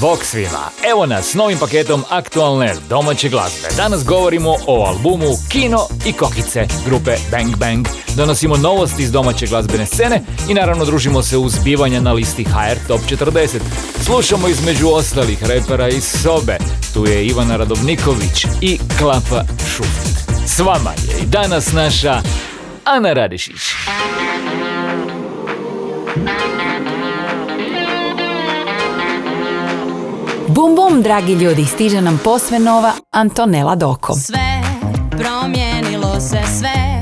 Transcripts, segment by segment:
Bog svima, evo nas s novim paketom aktualne domaće glazbe. Danas govorimo o albumu Kino i Kokice grupe Bang Bang. Donosimo novosti iz domaće glazbene scene i naravno družimo se uz zbivanja na listi HR Top 40. Slušamo između ostalih repera iz Sobe. Tu je Ivana Radovniković i Klapa Šufit. S vama je i danas naša Ana Radišić. Bum bum, dragi ljudi, stiže nam posve nova Antonela Doko. Sve, promijenilo se sve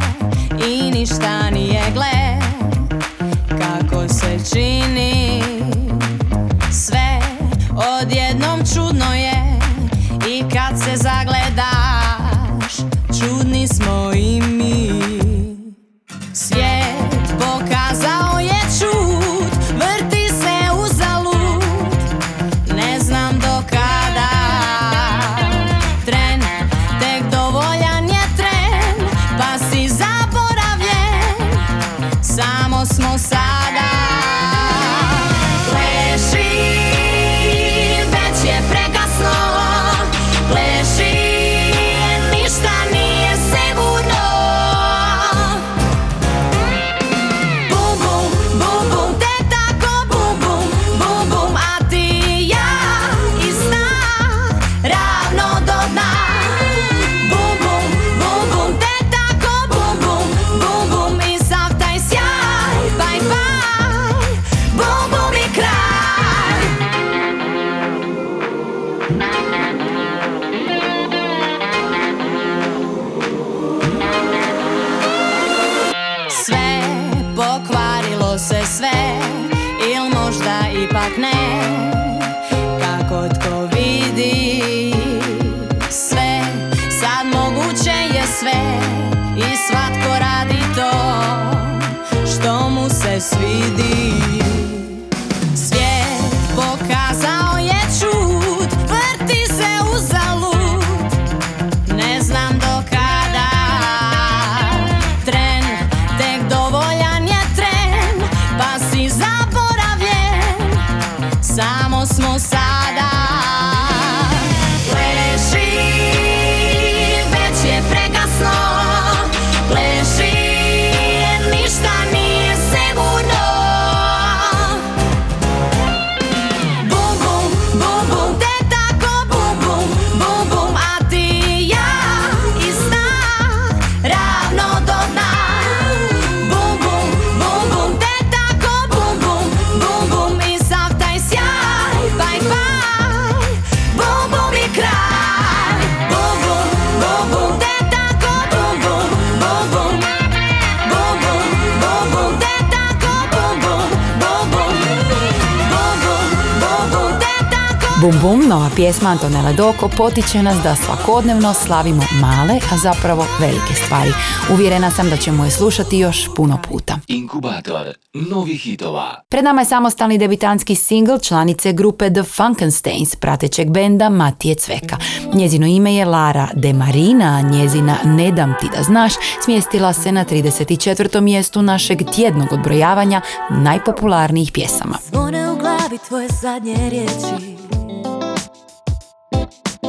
nova pjesma Antonela Doko potiče nas da svakodnevno slavimo male, a zapravo velike stvari. Uvjerena sam da ćemo je slušati još puno puta. Inkubator novih hitova. Pred nama je samostalni debitanski singl članice grupe The Funkensteins, pratećeg benda Matije Cveka. Njezino ime je Lara De Marina, a njezina Ne dam ti da znaš smjestila se na 34. mjestu našeg tjednog odbrojavanja najpopularnijih pjesama. Zvone u glavi tvoje zadnje riječi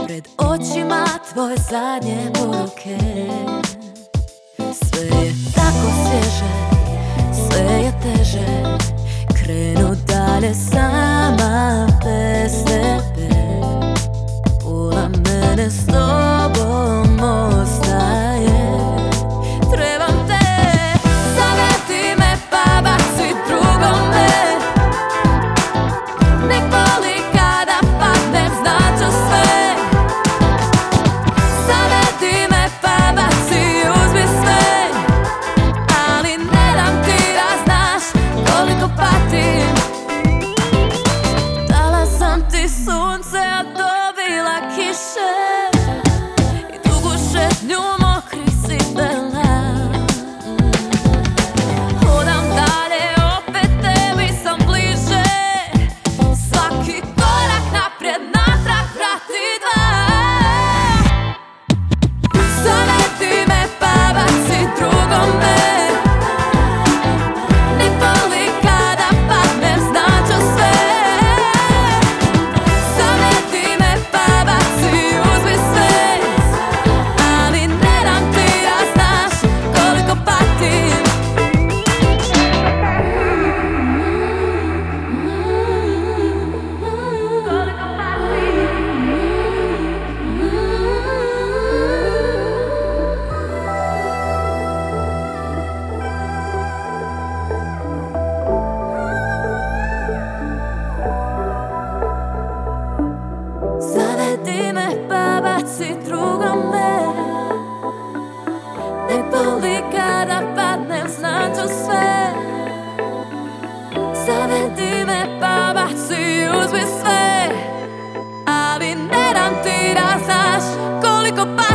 Pred očima tvoje zadnje poruke Sve je tako svježe, sve je teže. Krenu dalje sama bez tebe. Pola mene s tobom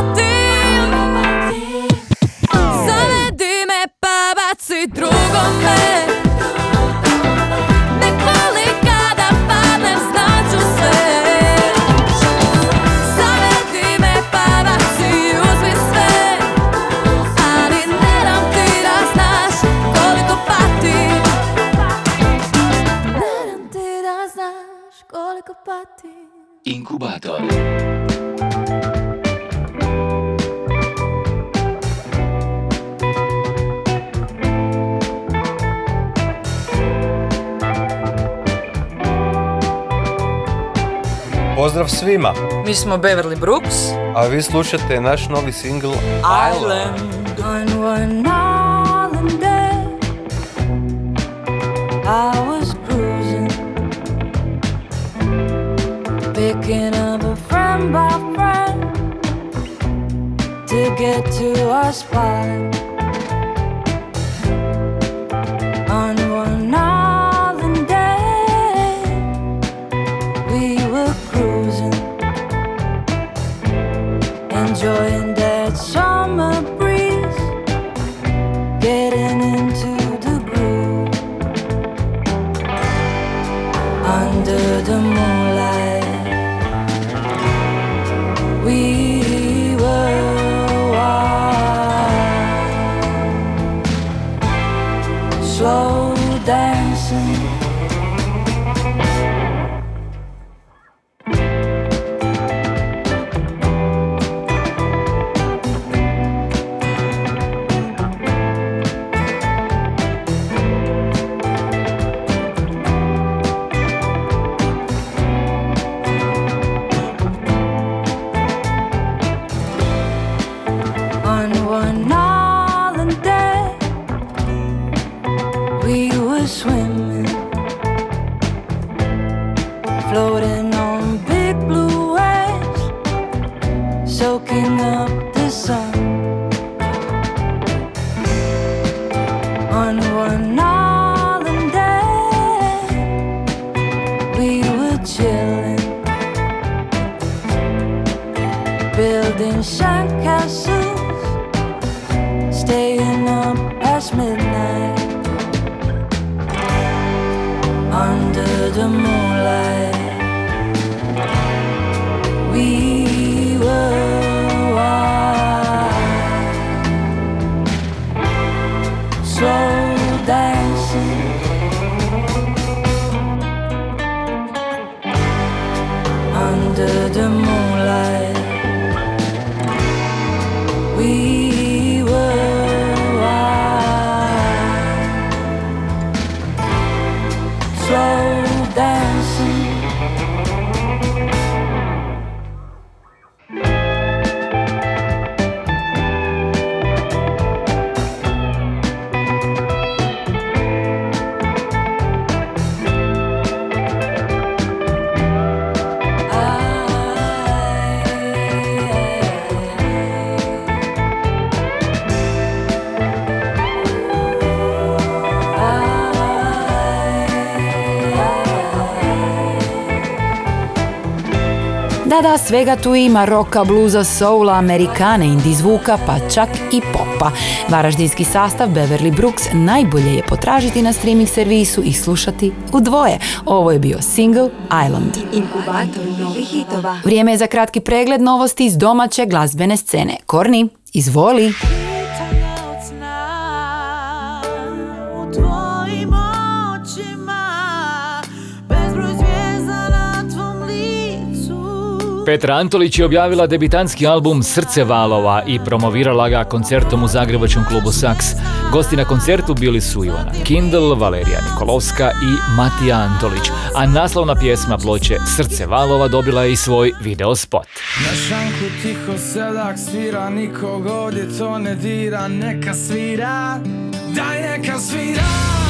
patim Zavedi me pa baci drugome svima, Mi smo Beverly Brooks. a vi slušate naš novi singl Island. One island day, I was cruising, picking up a friend by friend to get to our spot. Slow dancing. down. Svega tu ima roka, bluza, soula, amerikane, indie zvuka, pa čak i popa. Varaždinski sastav Beverly Brooks najbolje je potražiti na streaming servisu i slušati u dvoje. Ovo je bio single Island. Inkubator novih hitova. Vrijeme je za kratki pregled novosti iz domaće glazbene scene. Korni, izvoli! Petra Antolić je objavila debitanski album Srce valova i promovirala ga koncertom u Zagrebačkom klubu Saks. Gosti na koncertu bili su Ivana Kindl, Valerija Nikolovska i Matija Antolić, a naslovna pjesma ploče Srce valova dobila je i svoj video spot. Na šanku tiho sedak svira, nikog ovdje to ne dira, neka svira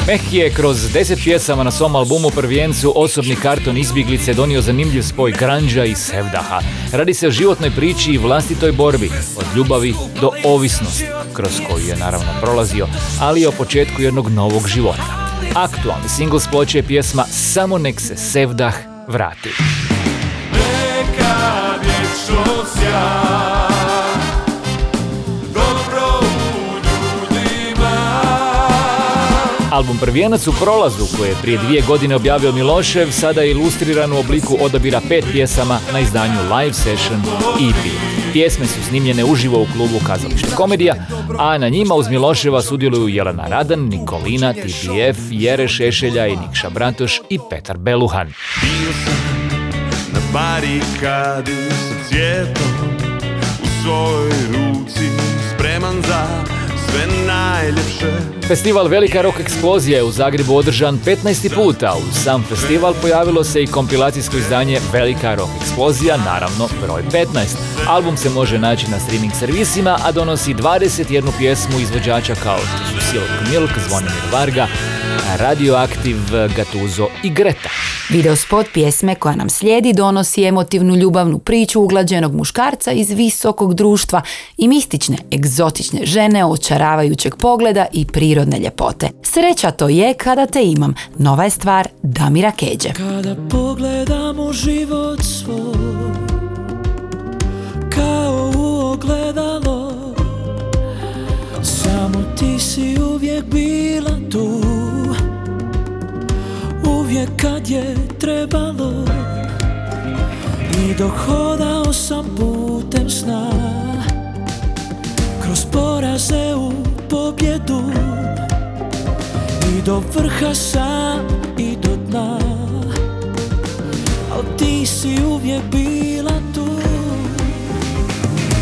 Meh je kroz deset pjesama na svom albumu Prvijencu osobni karton izbjeglice donio zanimljiv spoj granđa i sevdaha. Radi se o životnoj priči i vlastitoj borbi, od ljubavi do ovisnosti, kroz koju je naravno prolazio, ali i o početku jednog novog života. Aktualni singl s ploče je pjesma Samo nek se sevdah vrati. Album Prvijenac u prolazu koji je prije dvije godine objavio Milošev sada je ilustriran u obliku odabira pet pjesama na izdanju Live Session EP. Pjesme su snimljene uživo u klubu Kazalište komedija, a na njima uz Miloševa sudjeluju Jelena Radan, Nikolina, TPF, Jere Šešelja i Nikša Bratoš i Petar Beluhan. na barikadi sa cvjetom u svojoj ruci spreman za sve najljepše Festival Velika rock eksplozija je u Zagrebu održan 15. puta. Uz sam festival pojavilo se i kompilacijsko izdanje Velika rock eksplozija, naravno broj 15. Album se može naći na streaming servisima, a donosi 21 pjesmu izvođača kao što su Silk Milk, Zvonimir Varga, Radioaktiv, Gatuzo i Greta. Videospot pjesme koja nam slijedi donosi emotivnu ljubavnu priču uglađenog muškarca iz visokog društva i mistične, egzotične žene očaravajućeg pogleda i prirodne ljepote. Sreća to je kada te imam. Nova je stvar Damira Keđe. Kada pogledam u život svoj Kao u ogledalo Samo ti si uvijek bila tu Uvijek kad je trebalo. I dok hodao sam putem sna. Kroz poraze u pobjedu. I do vrha sam i do dna. Al ti si uvijek bila tu.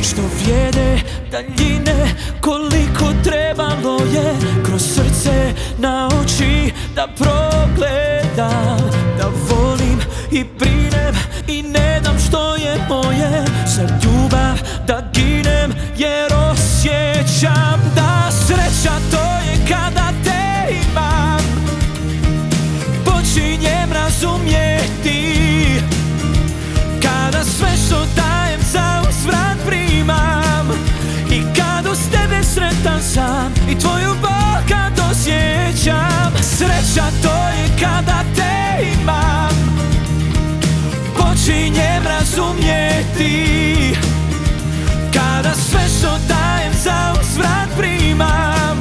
Što vrijede daljine Koliko trebalo je Kroz srce na oči Da progledam Da volim i brinem I ne dam što je moje. Za ljubav da ginem Jer osjećam da sreća to je kada te imam. Počinjem razumjeti Kada sve što dajem za uzvrat primam kad uz tebe sretan sam I tvoju bol kad osjećam Sreća to je kada te imam. Počinjem razumjeti Kada sve što dajem za uzvrat primam.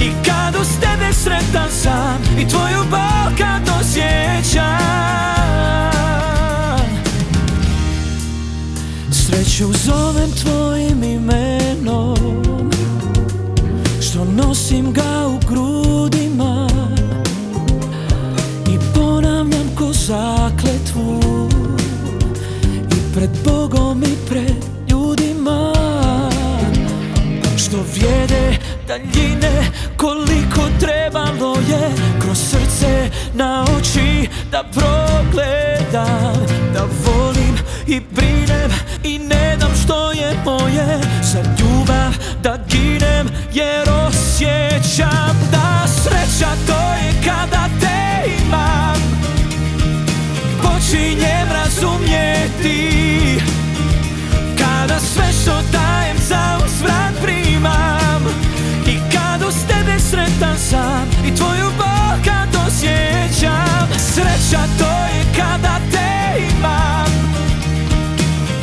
I kad uz tebe sretan sam I tvoju bol kad osjećam Sreću zovem tvojim imenom nosim ga u grudima I ponavljam ko zakletvu. I pred Bogom i pred ljudima Što vrijede daljine Koliko trebalo je Kroz srce na oči Da progledam Da volim i brinem I ne dam što je moje. Za ljubav da ginem Jer sreća to je kada te imam Počinjem razumjeti. Kada sve što dajem za uzvrat primam. I kad uz tebe sretan sam I tvoju bol kad osjećam. Sreća to je kada te imam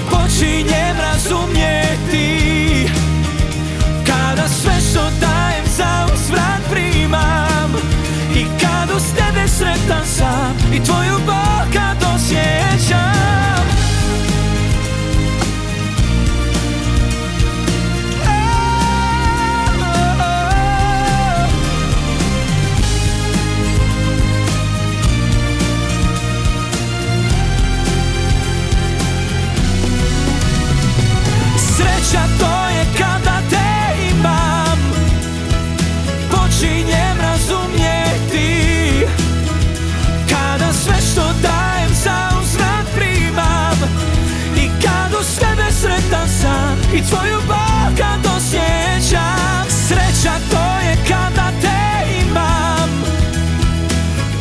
Počinjem razumjeti. Kada sve što dajem uz tebe sretan sam I tvoju bol kad osjećam I tvoju bol kad osjećam Sreća to je kada te imam.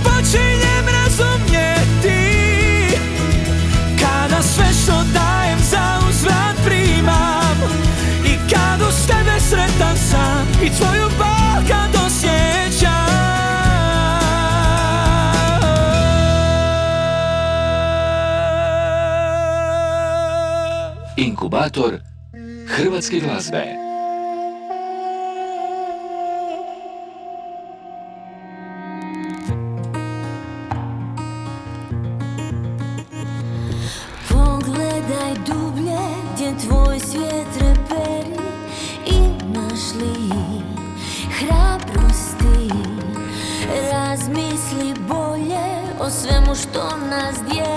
Počinjem razumjeti Kada sve što dajem za uzvrat primam. I kad uz tebe sretan sam I tvoju bol kad osjećam. Inkubator hrvatske glazbe. Pogledaj dublje gdje tvoj svijet reperi. Imaš li hrabrosti? Razmisli bolje o svemu što nas dijeli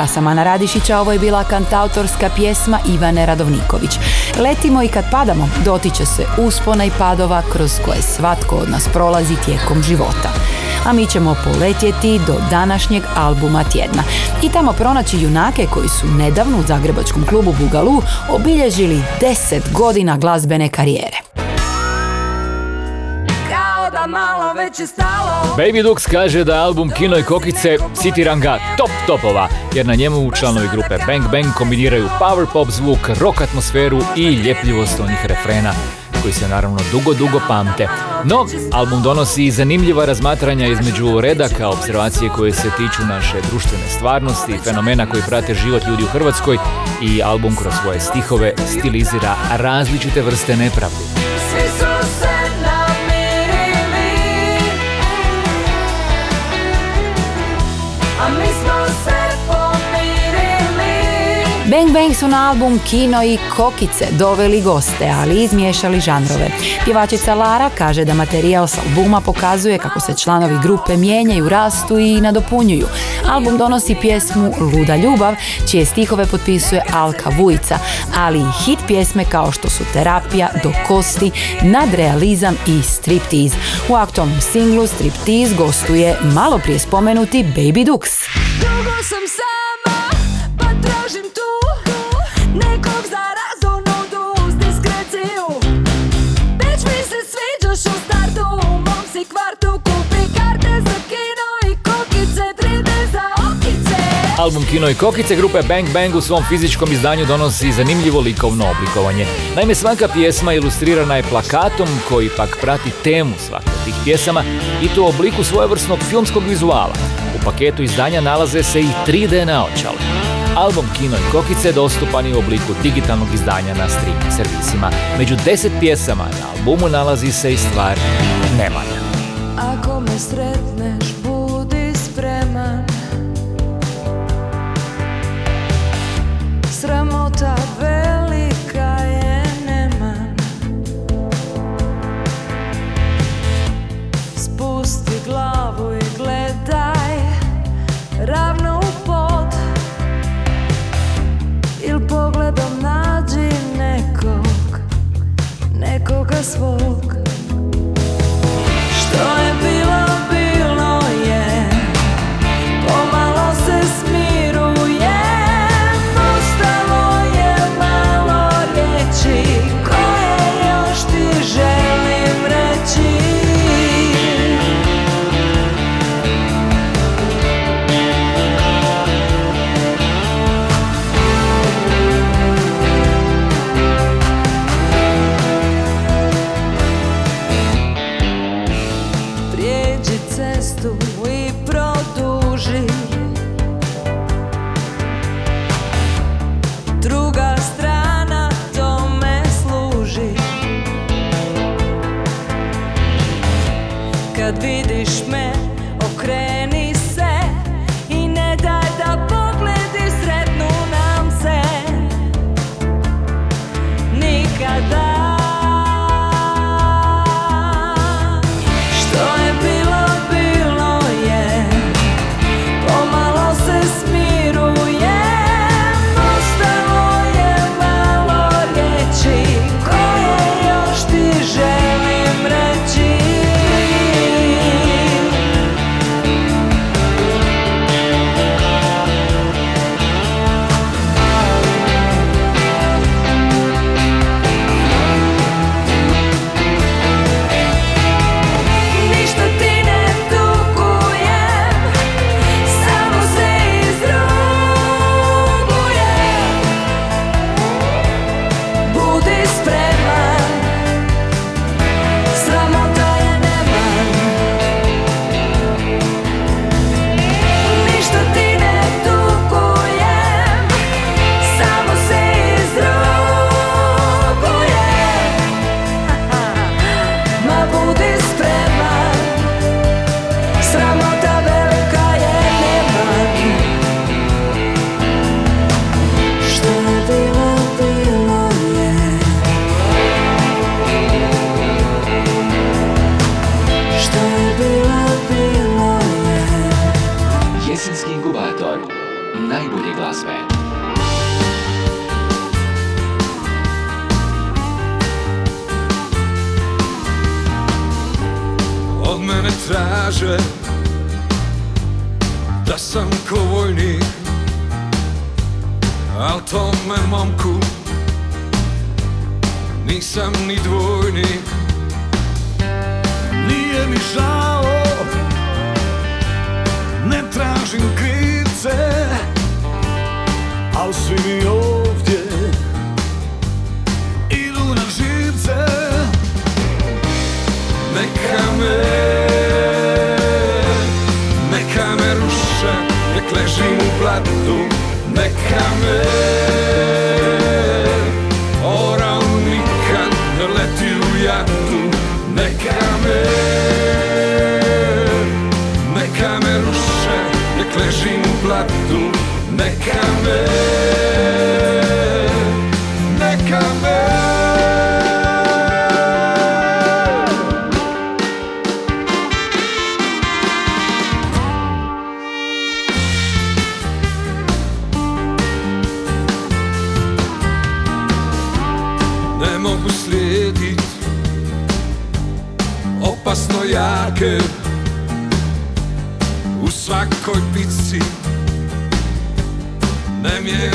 ja sam Ana Radišića, ovo je bila kantautorska pjesma Ivane Radovniković. Letimo i kad padamo, dotiče se uspona i padova kroz koje svatko od nas prolazi tijekom života. A mi ćemo poletjeti do današnjeg albuma tjedna i tamo pronaći junake koji su nedavno u zagrebačkom klubu Bugalu obilježili 10 godina glazbene karijere. Kao da malo već je stalo Baby Dux kaže da album Kino i Kokice, citiram ga, top topova, jer na njemu članovi grupe Bang Bang kombiniraju power pop zvuk, rock atmosferu i ljepljivost onih refrena koji se naravno dugo, dugo pamte. No, album donosi i zanimljiva razmatranja između redaka, observacije koje se tiču naše društvene stvarnosti, fenomena koji prate život ljudi u Hrvatskoj i album kroz svoje stihove stilizira različite vrste nepravdi. Bang Bang su na album Kino i Kokice doveli goste, ali izmiješali žanrove. Pjevačica Lara kaže da materijal s albuma pokazuje kako se članovi grupe mijenjaju, rastu i nadopunjuju. Album donosi pjesmu Luda ljubav, čije stihove potpisuje Alka Vujica, ali i hit pjesme kao što su Terapija, Do kosti, Nadrealizam i Striptease. U aktualnom singlu Striptease gostuje malo prije spomenuti Baby Dux. Dugo sam sama, Album Kino i Kokice grupe Bang Bang u svom fizičkom izdanju donosi zanimljivo likovno oblikovanje. Naime, svaka pjesma ilustrirana je plakatom koji pak prati temu svake tih pjesama i to u obliku svojevrsnog filmskog vizuala. U paketu izdanja nalaze se i 3D naočale. Album Kino i Kokice dostupan je u obliku digitalnog izdanja na streaming servisima. Među deset pjesama na albumu nalazi se i stvar Nemanja. Ako me sretneš, Nisam ni dvojnik Nije mi žao Ne tražim krivce Al svi mi ovdje Idu na živce. Neka me, neka me ruše, nek ležim u blatu, neka me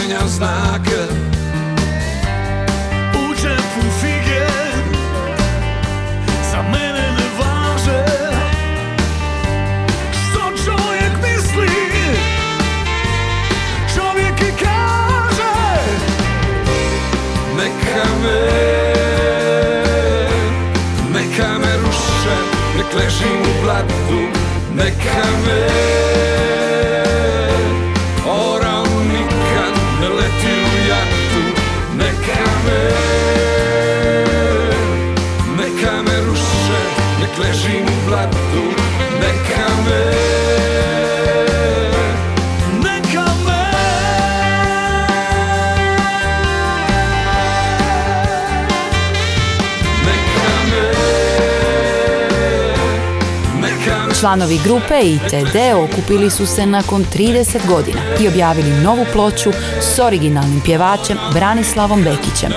Ne mijenjam znake. U džepu fige. Za mene ne važe. Što čovjek misli? Čovjek i kaže. Neka me Neka me ruše. Nek ležim u blatu. Neka me Članovi grupe ITD okupili su se nakon 30 godina i objavili novu ploču s originalnim pjevačem Branislavom Bekićem.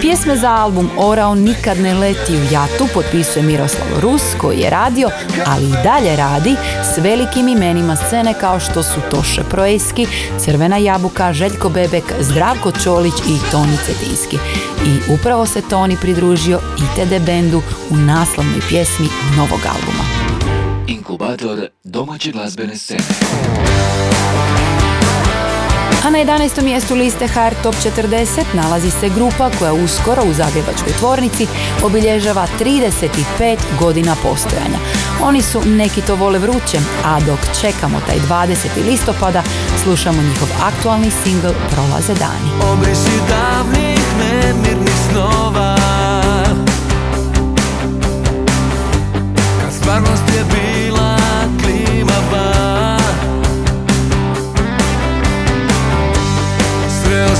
Pjesme za album Orao nikad ne leti u jatu potpisuje Miroslav Rus koji je radio, ali i dalje radi s velikim imenima scene kao što su Toše Proeski, Crvena jabuka, Željko Bebek, Zdravko Čolić i Toni Cetinski. I upravo se Toni pridružio ITD bendu u naslovnoj pjesmi novog albuma. Inkubator domaće glazbene scene. A na 11. mjestu liste HR Top 40 nalazi se grupa koja uskoro u Zagrebačkoj tvornici obilježava 35 godina postojanja. Oni su Neki to vole vruće, a dok čekamo taj 20. listopada slušamo njihov aktualni singl Prolaze dani. Obrisi davnih nemirnih snova Kad stvarnost je bila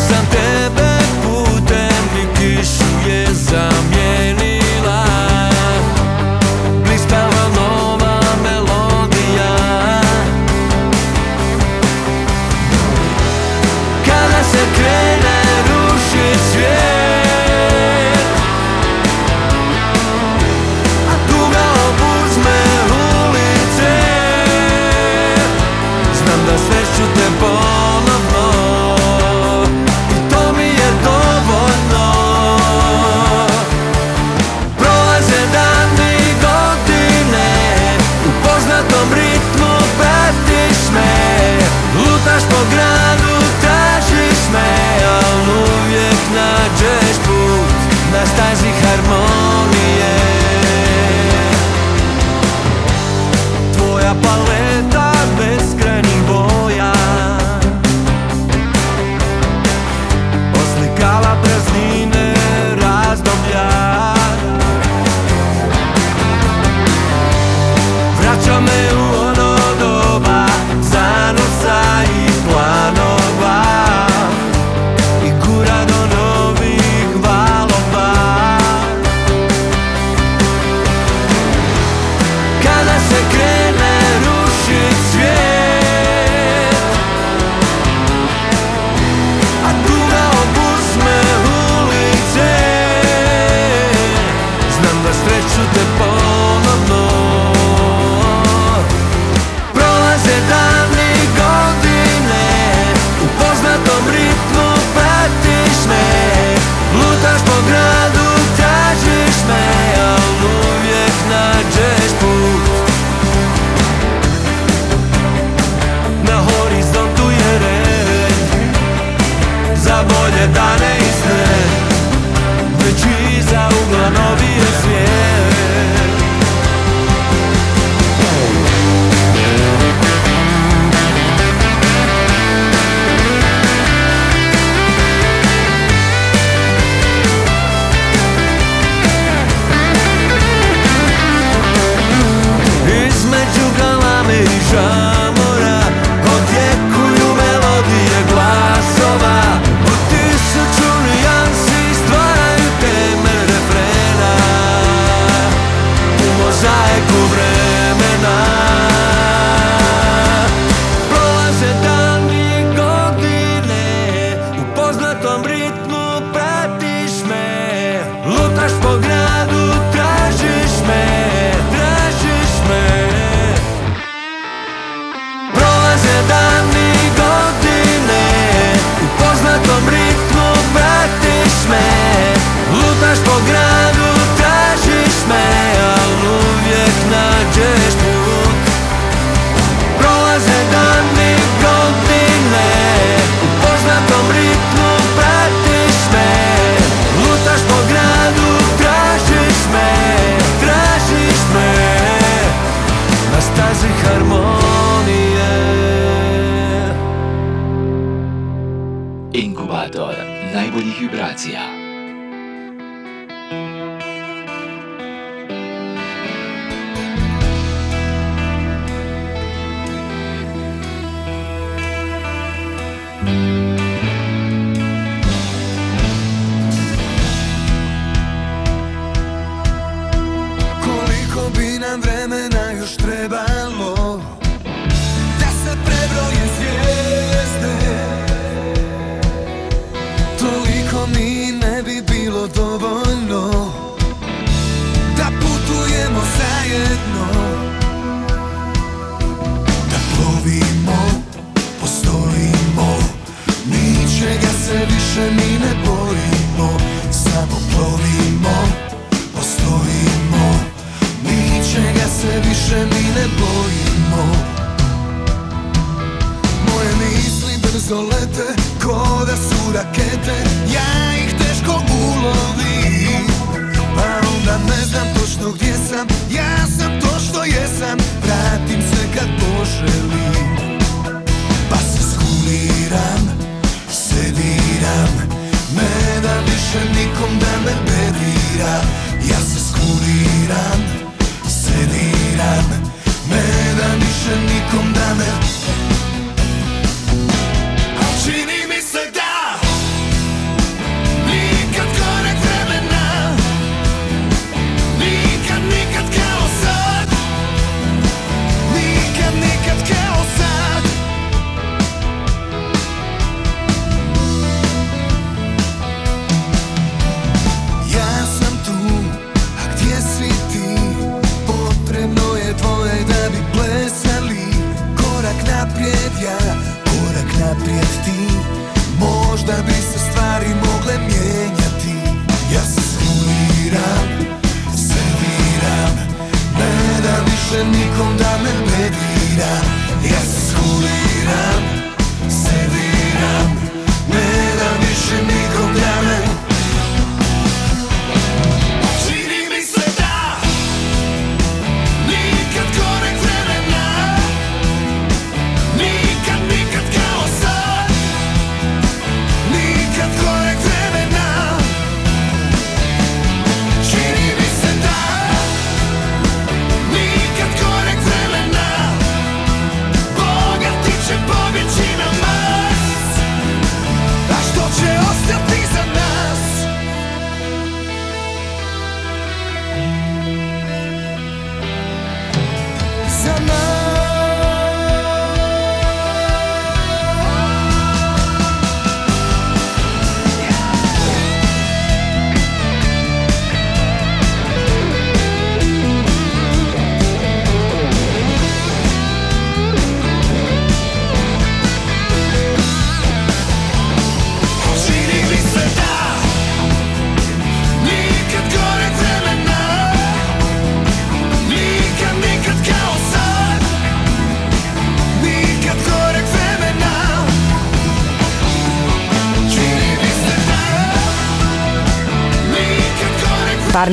3.0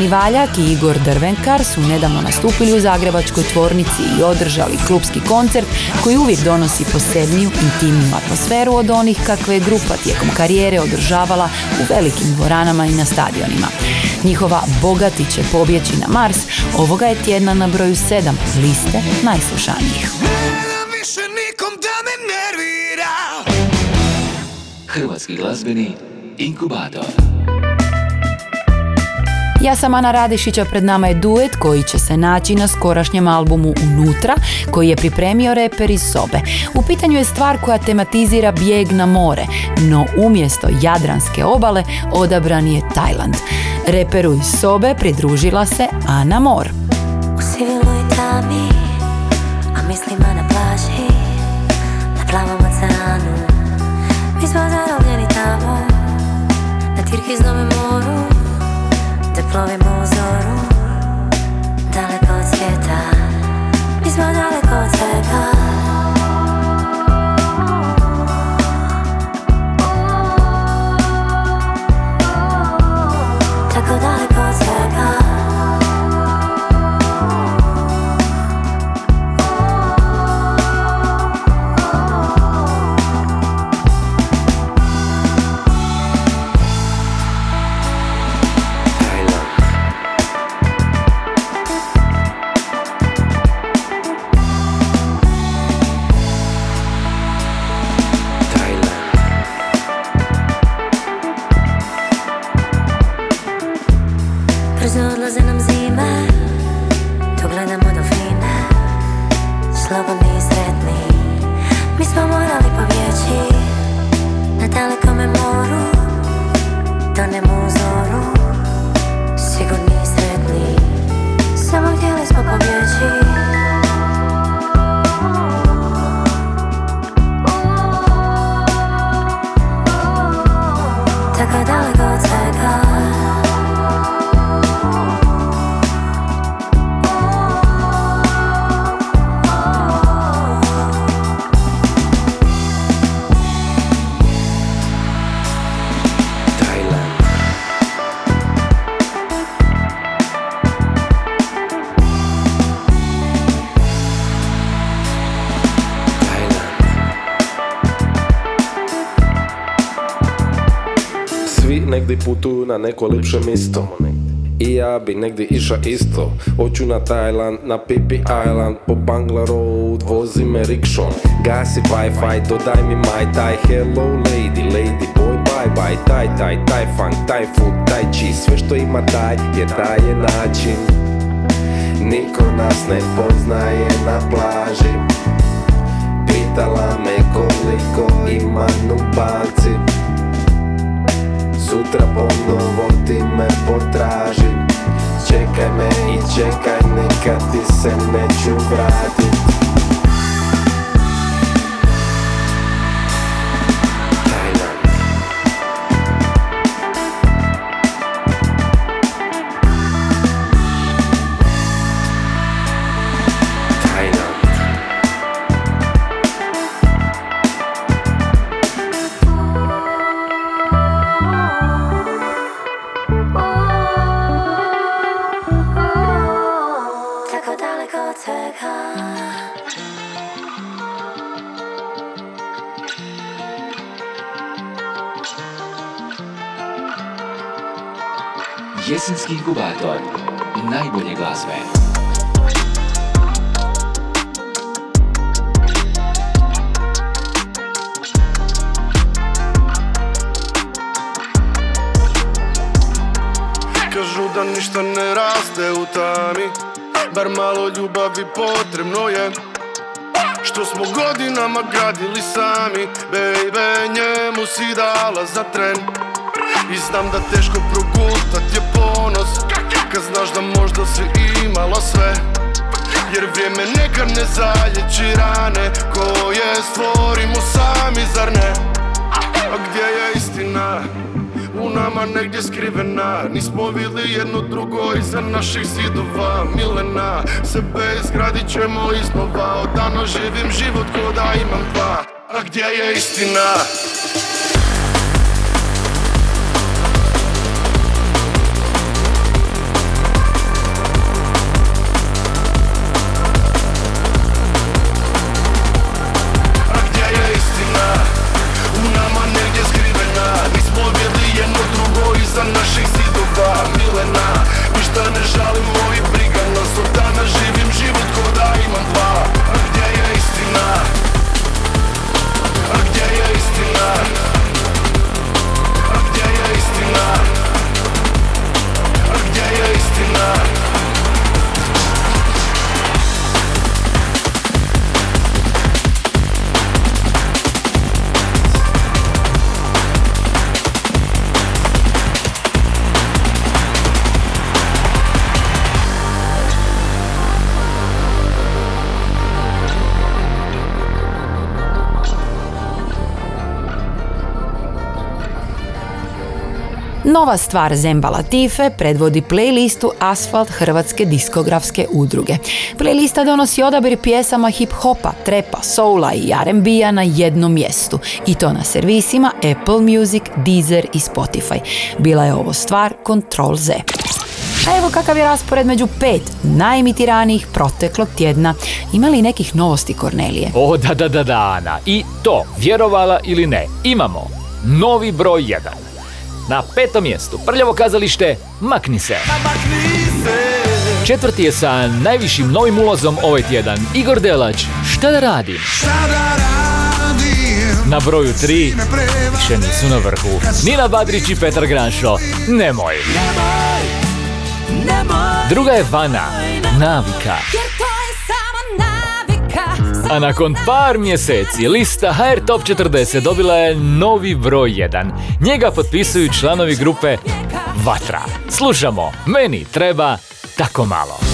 Parni Valjak i Igor Drvenkar su nedavno nastupili u Zagrebačkoj tvornici i održali klubski koncert koji uvijek donosi posebniju, intimniju atmosferu od onih kakve je grupa tijekom karijere održavala u velikim dvoranama i na stadionima. Njihova Bogati će pobjeći na Mars ovoga je tjedna na broju 7 liste najslušanijih. više nikom da me nervira Hrvatski glazbeni inkubator. Ja sam Ana Radišića, pred nama je duet koji će se naći na skorašnjem albumu Unutra, koji je pripremio reper iz Sobe. U pitanju je stvar koja tematizira bijeg na more, no umjesto Jadranske obale odabran je Tajland. Reperu iz Sobe pridružila se Ana Mor. U siviloj tami, a mislima na plaži, na plavom oceanu. Mi smo zarobljeni tamo, na tirkiznome moru, te plovimo u zoru, daleko od svijeta. Mi smo daleko od svega. Putuju na neko lipše misto I ja bi negdje iša isto. Hoću na Tajland, na Pipi Island Po Bangla Road, vozi me rikšom. Gasi Wi-Fi, dodaj mi my taj Hello lady, lady boy, bye bye. Taj, taj, taj funk, taj food, taj cheese. Sve što ima taj, je taj je način. Niko nas ne poznaje na plaži. Pitala me koliko ima nubanci Sutra ponovo ti me potraži Čekaj me i čekaj nikad ti se neću vratit Jesenski inkubator. Najbolje glazbe. Kažu da ništa ne raste u tami Bar malo ljubavi potrebno je Što smo godinama gradili sami Baby, njemu si dala za tren I znam da teško progutat je ponos Kad znaš da možda si imala sve Jer vrijeme nekad ne zalječi rane Koje stvorimo sami, zar ne? A gdje je istina? U nama negdje skrivena Nismo vidli jedno drugo iza naših zidova Milena, sebe izgradit ćemo iznova Od dana živim život ko da imam dva A gdje je istina? Nova stvar Zemba Latife predvodi playlistu Asfalt Hrvatske diskografske udruge. Playlista donosi odabir pjesama hip-hopa, trepa, soula i R&B-a na jednom mjestu. I to na servisima Apple Music, Deezer i Spotify. Bila je ovo stvar Control Z. A evo kakav je raspored među pet najimitiranijih proteklog tjedna. Ima li nekih novosti Kornelije? O, da, da, da, da, Ana. I to, vjerovala ili ne, imamo novi broj 1. Na petom mjestu prljavo kazalište Makni se. Četvrti je sa najvišim novim ulazom ovaj tjedan Igor Delać, Šta da radim? Na broju 3 više nisu na vrhu. Nina Badrić i Petar Granšo, Nemoj. Nemoj Druga je Vana, Navika. A nakon par mjeseci lista HR Top 40 dobila je novi broj 1. Njega potpisuju članovi grupe Vatra. Slušamo, meni treba tako malo.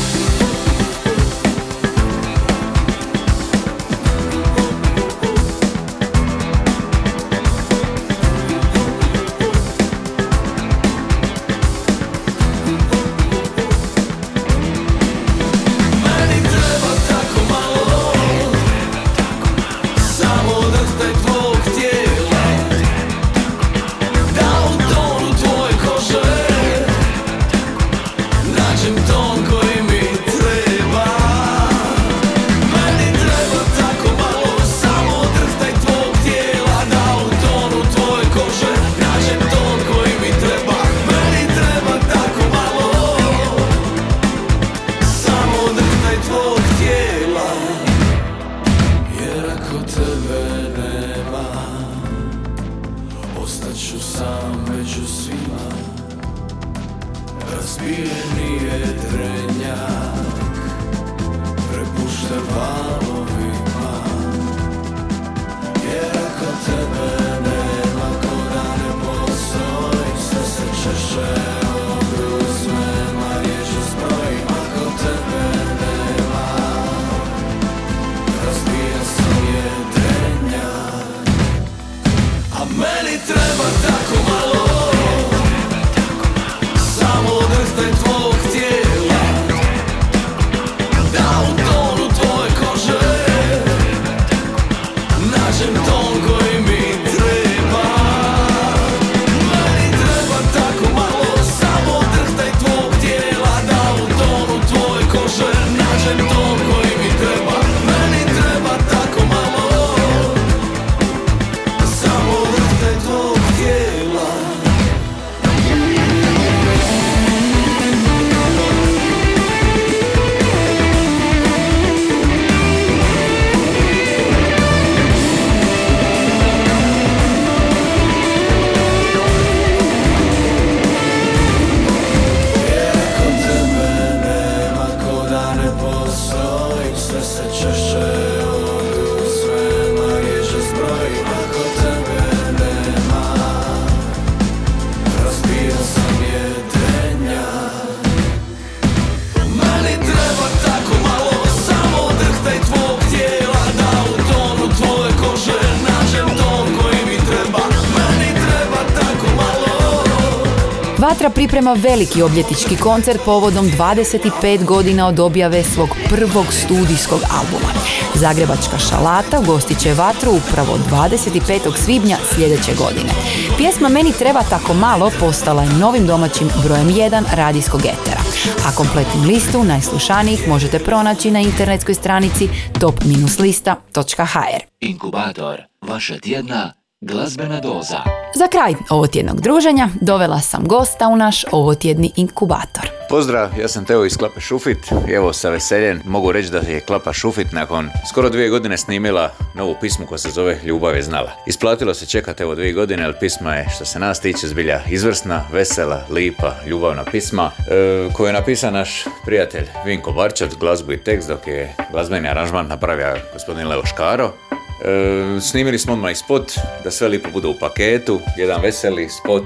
Priprema veliki obljetnički koncert povodom 25 godina od objave svog prvog studijskog albuma. Zagrebačka šalata gostit će Vatru upravo 25. svibnja sljedeće godine. Pjesma Meni treba tako malo postala je novim domaćim brojem 1 radijskog etera. A kompletnu listu najslušanijih možete pronaći na internetskoj stranici top-lista.hr. Inkubator, vaša tjedna glazbena doza. Za kraj ovotjednog druženja dovela sam gosta u naš ovotjedni inkubator. Pozdrav, ja sam Teo iz Klape Šufit. Evo sa veseljem mogu reći da je Klapa Šufit nakon skoro dvije godine snimila novu pismu koja se zove Ljubav je znala. Isplatilo se čekati evo dvije godine, ali pisma je što se nas tiče zbilja izvrsna, vesela, lipa, ljubavna pisma e, koju je napisao naš prijatelj Vinko Barčat, glazbu i tekst dok je glazbeni aranžman napravio gospodin Leo Škaro. E, snimili smo odmah i spot da sve lipo bude u paketu, jedan veseli spot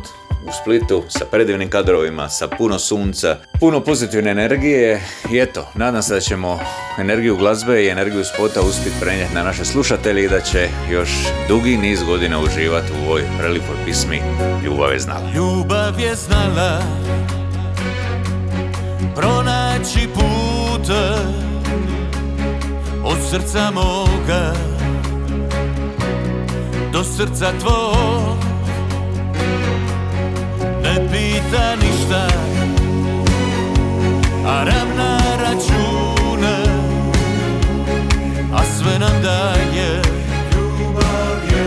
u Splitu sa predivnim kadrovima, sa puno sunca, puno pozitivne energije. I eto, nadam se da ćemo energiju glazbe i energiju spota uspjeti prenijeti na naše slušatelje i da će još dugi niz godina uživati u ovoj prelipoj pismi Ljubav je znala. Ljubav je znala pronaći put od srca moga do srca tvog. Ne pita ništa a ravna računa a sve nam daje. Ljubav je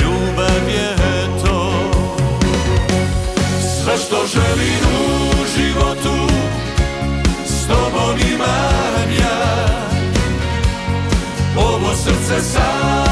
ljubav je to. Sve što želim u životu s tobom imam ja. Ovo srce samo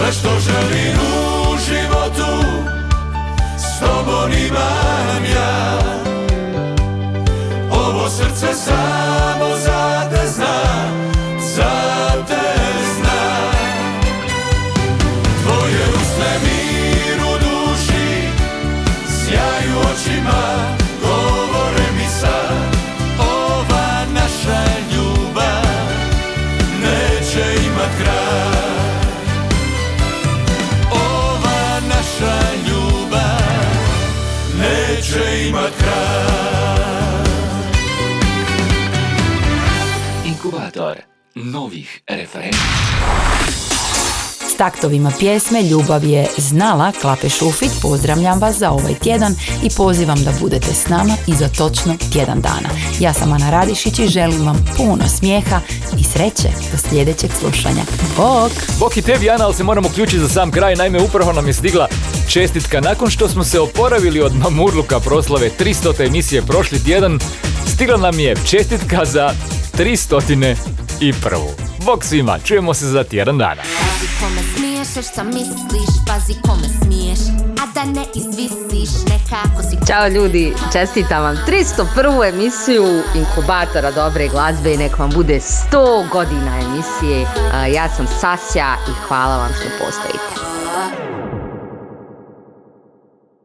Sve što želim u životu S tobom imam ja. Ovo srce samo za novih referenci. S taktovima pjesme Ljubav je znala Klape Šufit. Pozdravljam vas za ovaj tjedan i pozivam da budete s nama i za točno tjedan dana. Ja sam Ana Radišić i želim vam puno smijeha i sreće do sljedećeg slušanja. Bok! Bok i tebi, Ana, ali se moramo uključiti za sam kraj. Naime, upravo nam je stigla čestitka. Nakon što smo se oporavili od mamurluka proslave 300. emisije prošli tjedan, stigla nam je čestitka za 300. i prvu. Bok svima, čujemo se za tjedan dana. Pazi kome smiješ, jer šta misliš, pazi kome smiješ, a da ne izvisiš nekako si... Ćao ljudi, čestitam vam 301. emisiju inkubatora dobre glazbe i nek vam bude 100 godina emisije. Ja sam Sasja i hvala vam što postojite.